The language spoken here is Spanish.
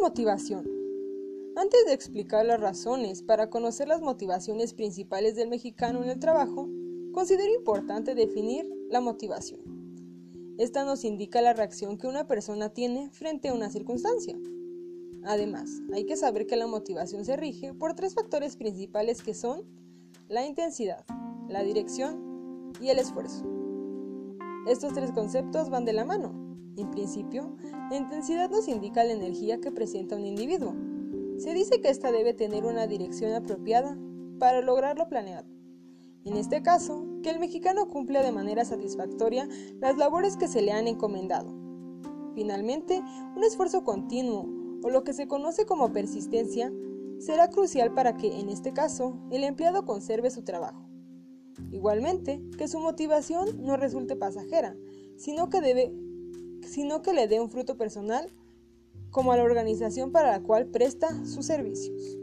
motivación. Antes de explicar las razones para conocer las motivaciones principales del mexicano en el trabajo, considero importante definir la motivación. Esta nos indica la reacción que una persona tiene frente a una circunstancia. Además, hay que saber que la motivación se rige por tres factores principales que son la intensidad, la dirección y el esfuerzo. Estos tres conceptos van de la mano. En principio, la intensidad nos indica la energía que presenta un individuo. Se dice que ésta debe tener una dirección apropiada para lograr lo planeado. En este caso, que el mexicano cumpla de manera satisfactoria las labores que se le han encomendado. Finalmente, un esfuerzo continuo, o lo que se conoce como persistencia, será crucial para que, en este caso, el empleado conserve su trabajo. Igualmente, que su motivación no resulte pasajera, sino que, debe, sino que le dé un fruto personal como a la organización para la cual presta sus servicios.